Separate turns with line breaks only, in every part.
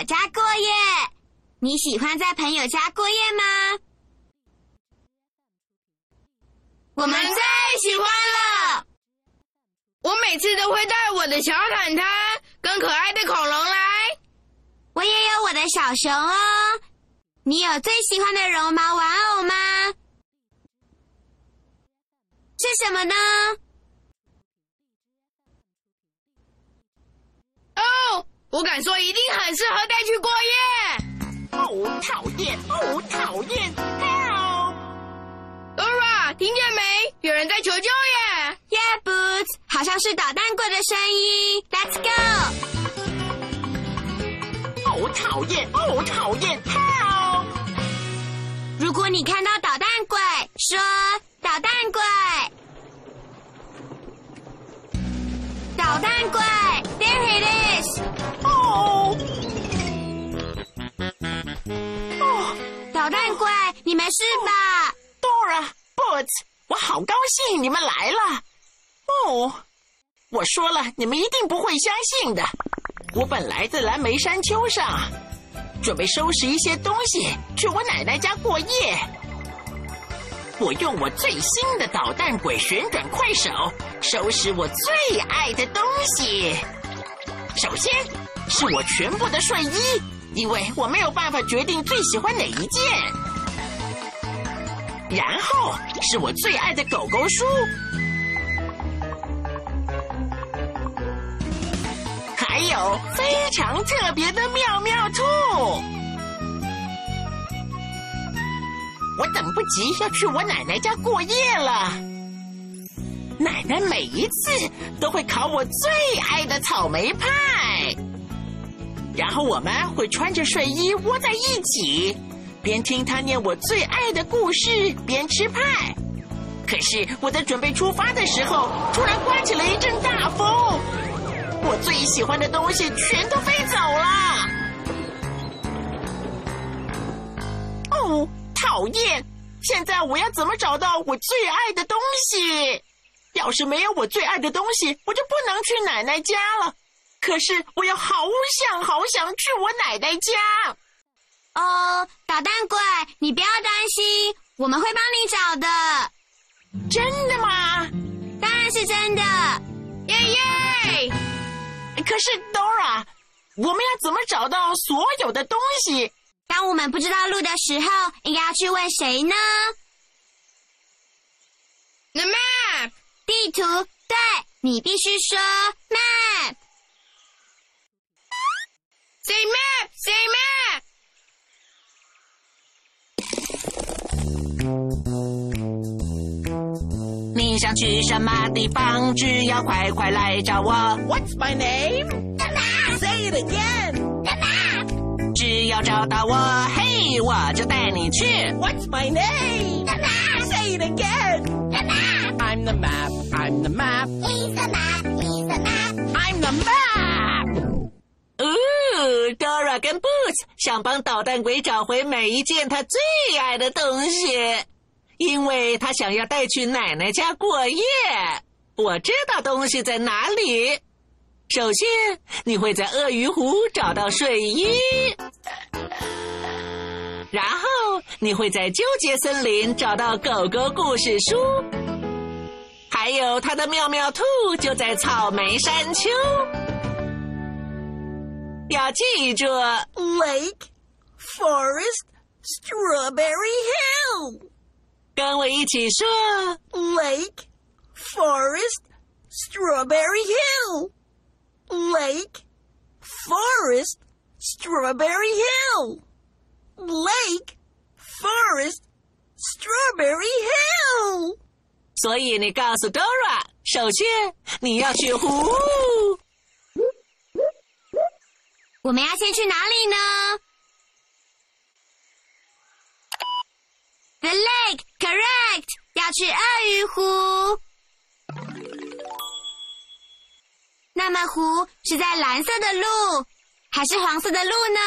我家过夜。你喜欢在朋友家过夜吗？我们最喜欢了。
我每次都会带我的小毯毯跟可爱的恐龙来。
我也有我的小熊哦。你有最喜欢的绒毛玩偶吗？是什么呢？
哦，我敢说一定很适合带去过夜。
哦，讨厌！哦，讨厌
！Help！Dora，听见没？有人在求救耶
！Yeah, Boots，好像是捣蛋鬼的声音。Let's go。
哦，讨厌！哦，讨厌！Help！
如果你看到捣蛋鬼，说捣蛋鬼，捣蛋鬼，There it is！
哦，哦
捣蛋鬼，你没事吧
？，Dora、Boots，我好高兴你们来了。哦，我说了，你们一定不会相信的。我本来在蓝莓山丘上，准备收拾一些东西去我奶奶家过夜。我用我最新的捣蛋鬼旋转快手收拾我最爱的东西。首先是我全部的睡衣，因为我没有办法决定最喜欢哪一件。然后是我最爱的狗狗书，还有非常特别的妙妙兔。我等不及要去我奶奶家过夜了。奶奶每一次都会烤我最爱的草莓派，然后我们会穿着睡衣窝在一起，边听他念我最爱的故事，边吃派。可是我在准备出发的时候，突然刮起了一阵大风，我最喜欢的东西全都飞走了。哦，讨厌！现在我要怎么找到我最爱的东西？要是没有我最爱的东西，我就不能去奶奶家了。可是我又好想好想去我奶奶家。
哦，捣蛋鬼，你不要担心，我们会帮你找的，
真的吗？
当然是真的。
耶耶！
可是 Dora，我们要怎么找到所有的东西？
当我们不知道路的时候，应该要去问谁呢
？The map。
地图，对你必须说 map。
Say map. Say map.
你想去什么地方？只要快快来找我。What's my name?
The map.
Say it again.
The map.
只要找到我，嘿，我就带你去。What's my name?
The map.
Say it again.
The map.
I'm the map. I'm the map.
He's the map.
想帮捣蛋鬼找回每一件他最爱的东西，因为他想要带去奶奶家过夜。我知道东西在哪里。首先，你会在鳄鱼湖找到睡衣，然后你会在纠结森林找到狗狗故事书，还有他的妙妙兔就在草莓山丘。要记住，Lake
Forest, Strawberry Hill.
跟我一起说
Lake, Forest, Strawberry Hill. Lake, Forest, Strawberry Hill. Lake, Forest, Strawberry Hill.
所以你告诉 Dora，首先你要去湖。
我们要先去哪里呢？The lake, correct，要去鳄鱼湖。那么湖是在蓝色的路还是黄色的路呢？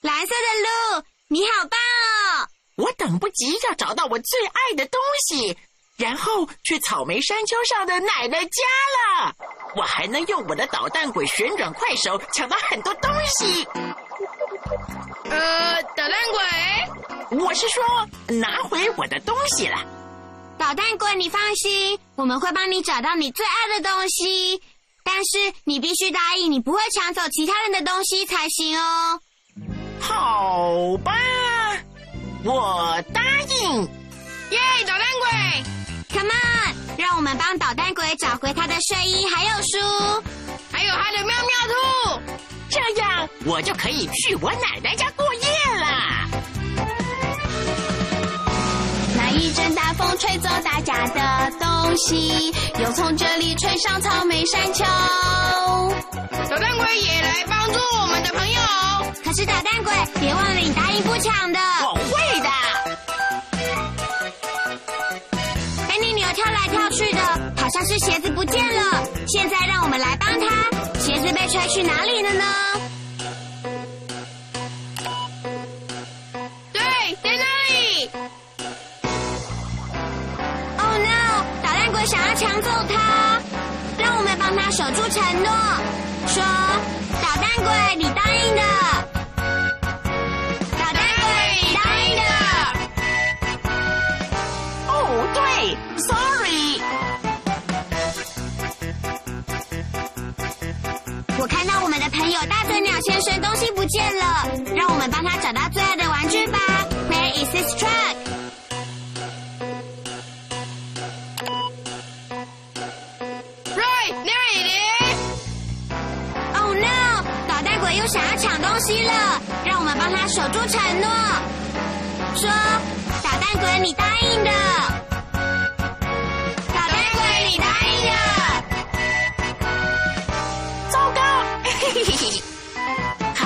蓝色的路，你好棒哦！
我等不及要找到我最爱的东西，然后去草莓山丘上的奶奶家了。我还能用我的捣蛋鬼旋转快手抢到很多东西。
呃，捣蛋鬼，
我是说，拿回我的东西了。
捣蛋鬼，你放心，我们会帮你找到你最爱的东西。但是你必须答应，你不会抢走其他人的东西才行哦。
好吧，我答应。
耶，捣蛋鬼，
Come on，让我们帮捣蛋鬼找回他的睡衣还有书。
还有他的妙妙兔。
这样我就可以去我奶奶家过夜了。
那一阵大风吹走大家的东西，又从这里吹上草莓山丘。
捣蛋鬼也来帮助我们的朋友。
可是捣蛋鬼，别忘了你答应不抢的。
我会的。
去的，好像是鞋子不见了。现在让我们来帮他，鞋子被吹去哪里了呢？
对，在那里。
Oh no！捣蛋鬼想要抢走它，让我们帮他守住承诺。说，捣蛋鬼，你答应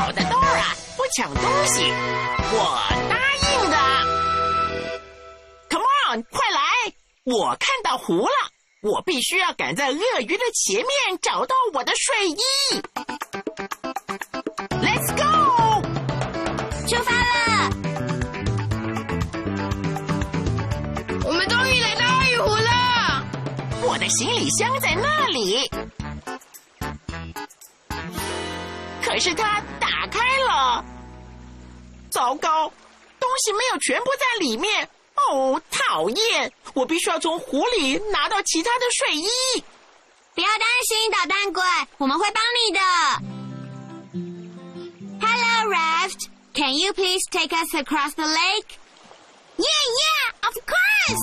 好的，Dora，不抢东西，我答应的。Come on，快来！我看到湖了，我必须要赶在鳄鱼的前面找到我的睡衣。Let's go！
出发了。
我们终于来到鳄鱼湖了。
我的行李箱在那里，可是它打开了。糟糕，东西没有全部在里面。哦，讨厌！我必须要从湖里拿到其他的睡衣。
不要担心，捣蛋鬼，我们会帮你的。Hello, Raft. Can you please take us across the lake? Yeah, yeah, of course.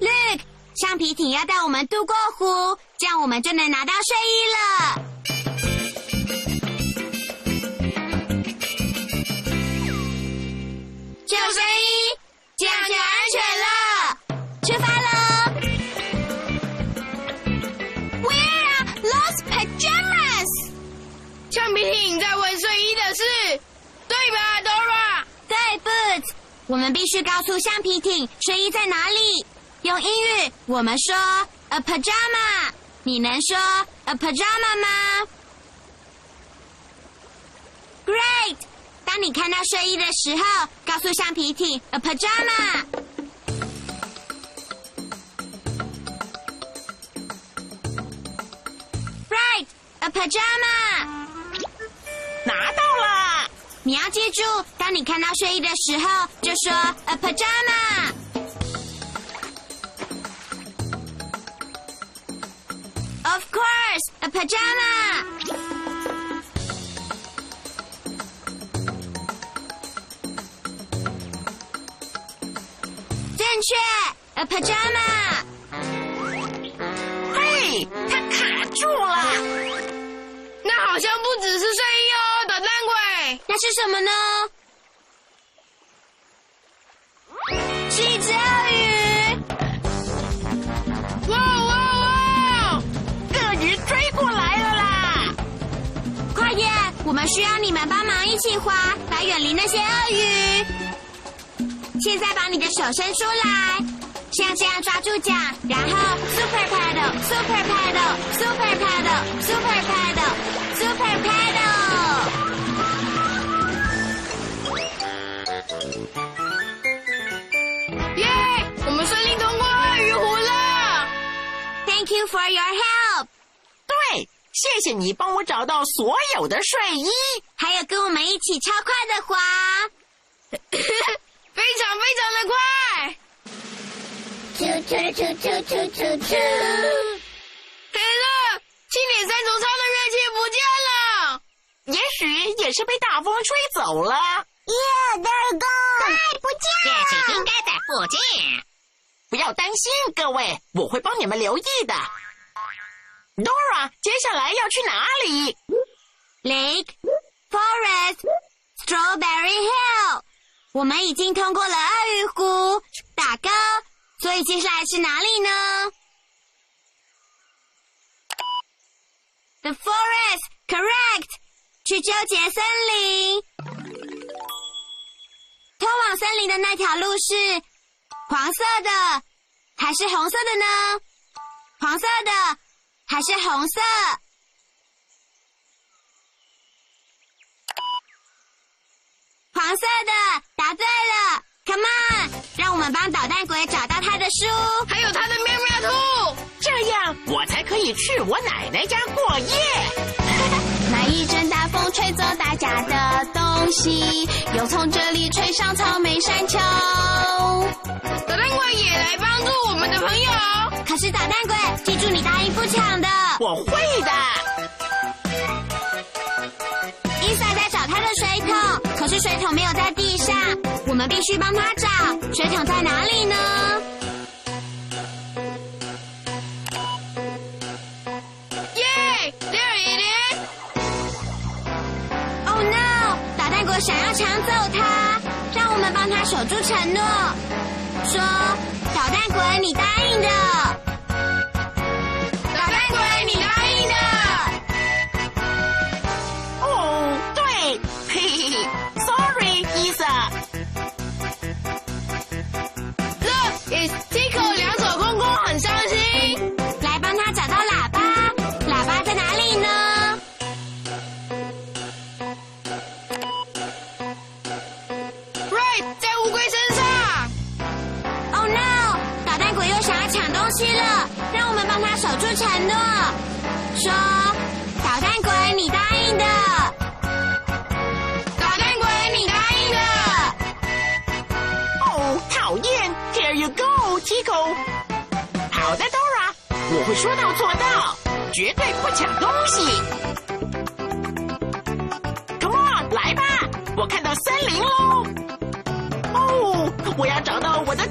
Look，橡皮艇要带我们渡过湖，这样我们就能拿到睡衣了。救生衣，这样就安全了。出发喽！Where are lost pajamas？
橡皮艇在问睡衣的事，对吧，Dora？
对，Boots，我们必须告诉橡皮艇睡衣在哪里。用英语，我们说 a pajama，你能说 a pajama 吗？Great！当你看到睡衣的时候，告诉橡皮艇 a pajama。Right, a pajama。
拿到了，
你要记住，当你看到睡衣的时候，就说 a pajama。Of course。Forest a pajama。正确，a pajama。
嘿，它卡住了。
那好像不只是睡衣哦，捣蛋鬼。
那是什么呢？是一只鳄鱼。
哇哇哇！
鳄鱼追过来了啦！
快点，我们需要你们帮忙一起滑，来远离那些鳄鱼。现在把你的手伸出来，像这样抓住桨，然后 super paddle super paddle super paddle super paddle super paddle。
耶！我们顺利通过鳄鱼湖了。
Thank you for your help，
对，谢谢你帮我找到所有的睡衣。
还有跟我们一起超快的滑。
非常非常的快。
啾啾啾啾啾啾啾。
黑乐，青点三重唱的乐器不见了。
也许也是被大风吹走了。
Yeah, there it goes！不见
乐器应该在附近，不要担心，各位，我会帮你们留意的。Dora，接下来要去哪里
？Lake, forest, strawberry hill。我们已经通过了鳄鱼湖，打勾。所以接下来是哪里呢？The forest, correct。去纠结森林。通往森林的那条路是黄色的还是红色的呢？黄色的还是红色？黄色的，答对了，Come on，让我们帮捣蛋鬼找到他的书。
还有他的喵喵兔。
这样我才可以去我奶奶家过夜。
那一阵大风吹走大家的东西，又从这里吹上草莓山丘。
捣蛋鬼也来帮助我们的朋友。
可是捣蛋鬼，记住你答应不抢的。
我会的。
伊萨在找他的水桶，可是水桶没有在地上，我们必须帮他找。水桶在哪里呢
耶，There it
is！？Oh no！捣蛋鬼想要抢走它，让我们帮他守住承诺。说，捣蛋鬼，你答应的。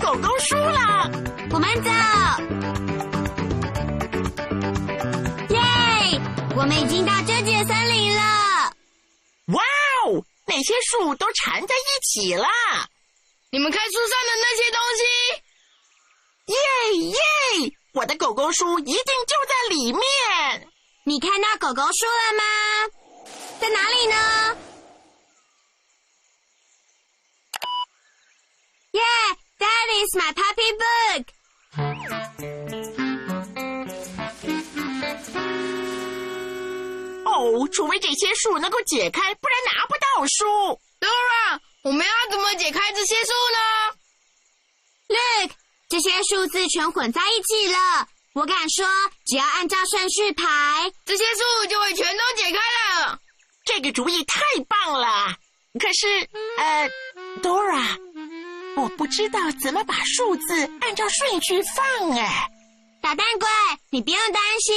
狗狗输了。
我们走。耶！我们已经到纠结森林了。
哇哦，那些树都缠在一起了。
你们看树上的那些东西。
耶耶！我的狗狗书一定就在里面。
你看到狗狗书了吗？在哪里呢？耶、t h a t is my puppy book。
哦，除非这些树能够解开，不然拿不到书。
Dora，我们要怎么解开这些树呢
？Look，这些数字全混在一起了。我敢说，只要按照顺序排，
这些树就会全都解开了。
这个主意太棒了。可是，呃，Dora，我不知道怎么把数字按照顺序放哎。
捣蛋鬼，你不用担心。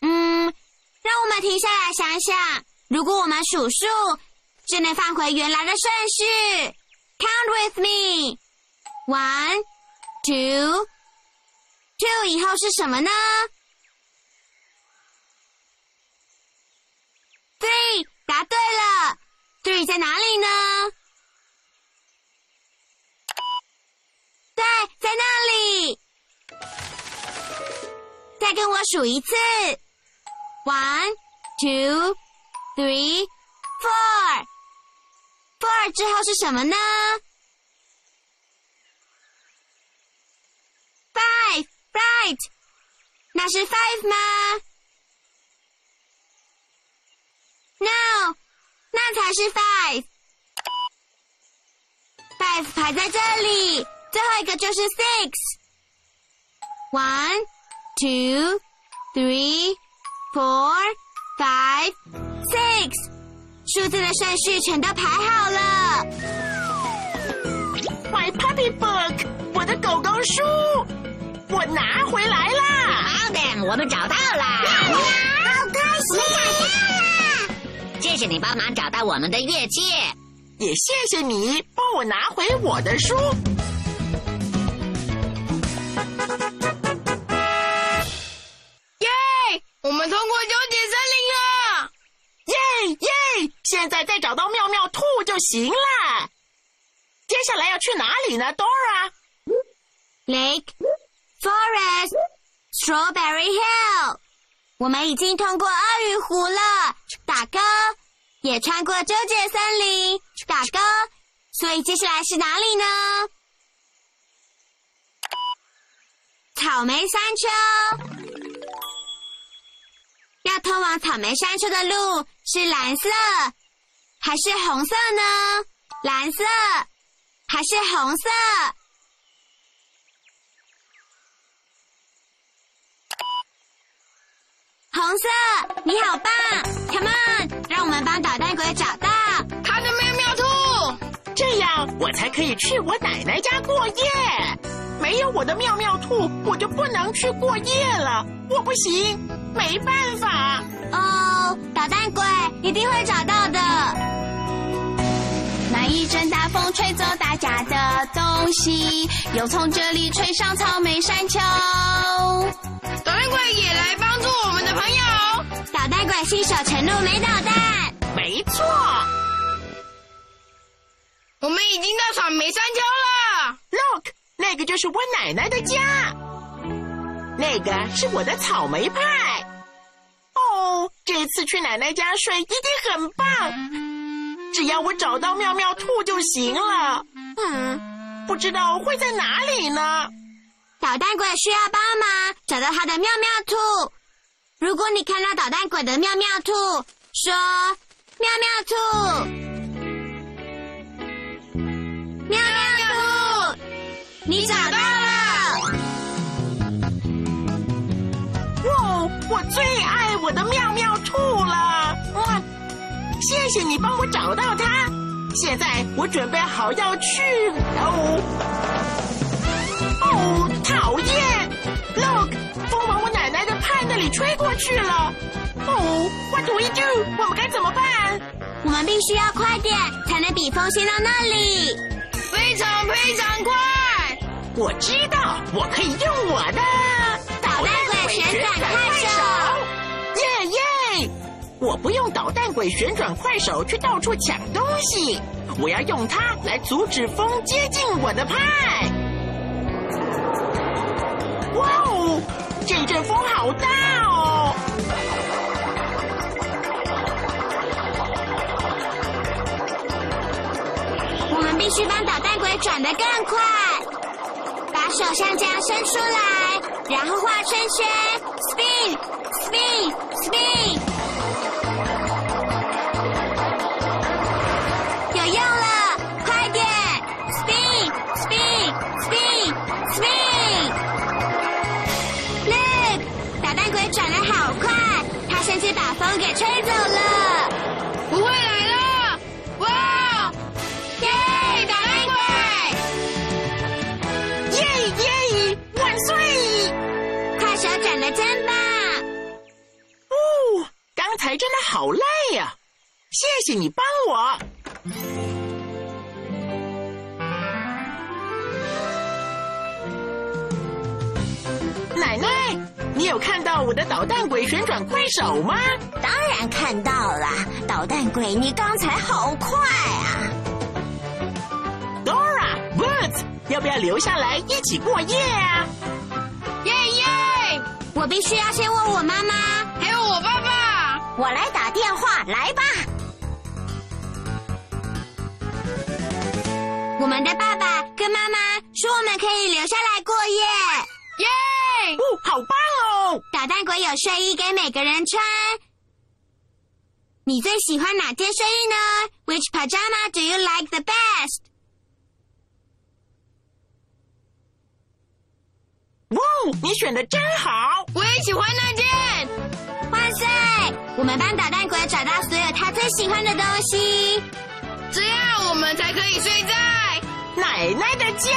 嗯，让我们停下来想想，如果我们数数，就能放回原来的顺序。Count with me. One, two, two 以后是什么呢？Three，答对了。Three 在哪里呢？我数一次。One, two, three, four. Four 之后是什么呢？Five, right. 那是 five 吗？No，那才是 five。Five 排在这里，最后一个就是 six。One, two, three, four, five, six。数字的顺序全都排好了。
My puppy book，我的狗狗书，我拿回来啦！
好的，我们找到了。
好开心！找到了。
谢谢你帮忙找到我们的乐器。
也谢谢你帮我拿回我的书。现在再找到妙妙兔就行了。接下来要去哪里呢
，Dora？Lake, forest, strawberry hill。我们已经通过鳄鱼湖了，打勾；也穿过纠结森林，打勾。所以接下来是哪里呢？草莓山丘。要通往草莓山丘的路是蓝色还是红色呢？蓝色还是红色？红色，你好棒！Come on，让我们帮捣蛋鬼找到。
他的妙妙兔，
这样我才可以去我奶奶家过夜。没有我的妙妙兔，我就不能去过夜了。我不行，没办法。
哦，捣蛋鬼一定会找到
西，又从这里吹上草莓山丘。
捣蛋鬼也来帮助我们的朋友。
捣蛋鬼信守承诺没捣蛋。
没错
我们已经到草莓山丘了。
，Look，那个就是我奶奶的家，那个是我的草莓派。哦，这次去奶奶家睡一定很棒，只要我找到妙妙兔就行了。嗯，不知道会在哪里呢？
捣蛋鬼需要帮忙找到他的妙妙兔。如果你看到捣蛋鬼的妙妙兔，说妙妙兔，妙妙兔，你找到了。
哇，我最爱我的妙妙兔了！哇，谢谢你帮我找到它。现在我准备好要去哦。哦，讨厌！Look，风往我奶奶的派那里吹过去了。哦，What do we do？我们该怎么办？
我们必须要快点，才能比风先到那里。
非常非常快！
我知道，我可以用我的
捣蛋鬼旋转快手。
耶耶！我不用捣蛋鬼旋转快手去到处抢东西，我要用它来阻止风接近我的派。哇哦，这阵风好大哦！
我们必须帮捣蛋鬼转得更快，把手像这样伸出来，然后画圈圈，spin，spin，spin 把风给吹走了。
不会来了！哇！
耶，打雷鬼！
耶耶，万岁！
快手转的真棒！
哦，刚才真的好累呀、谢谢你帮我。你有看到我的捣蛋鬼旋转快手吗？
当然看到了，捣蛋鬼，你刚才好快啊
！Dora、Boots，要不要留下来一起过夜啊？
耶耶！
我必须要先问我妈妈，
还有我爸爸。
我来打电话，来吧。我们的爸爸跟妈妈说我们可以留下来过夜。
耶！
哦，好棒哦！
捣蛋鬼有睡衣给每个人穿。你最喜欢哪件睡衣呢？Which pajama do you like the best？
哇，你选的真好！
我也喜欢那件。
哇塞！我们帮捣蛋鬼找到所有他最喜欢的东西。
这样我们才可以睡在。
奶奶的家。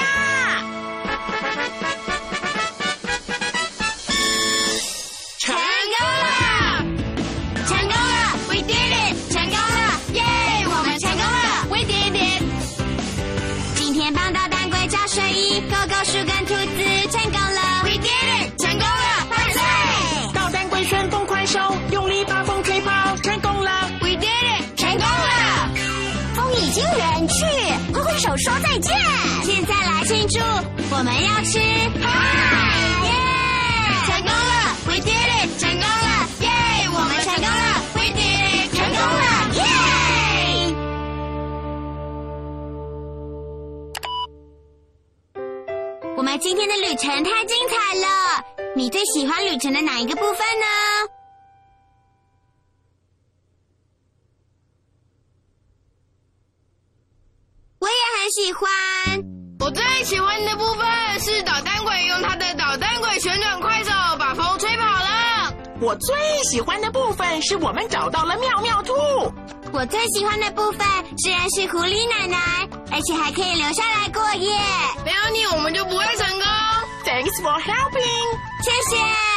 们今天的旅程太精彩了，你最喜欢旅程的哪一个部分呢？我也很喜欢。
我最喜欢的部分是捣蛋鬼用他的捣蛋鬼旋转快手把风吹跑了。
我最喜欢的部分是我们找到了妙妙兔。
我最喜欢的部分是认识狐狸奶奶，而且还可以留下来过夜。
没有你，我们就不会成功。
Thanks for helping。
谢谢。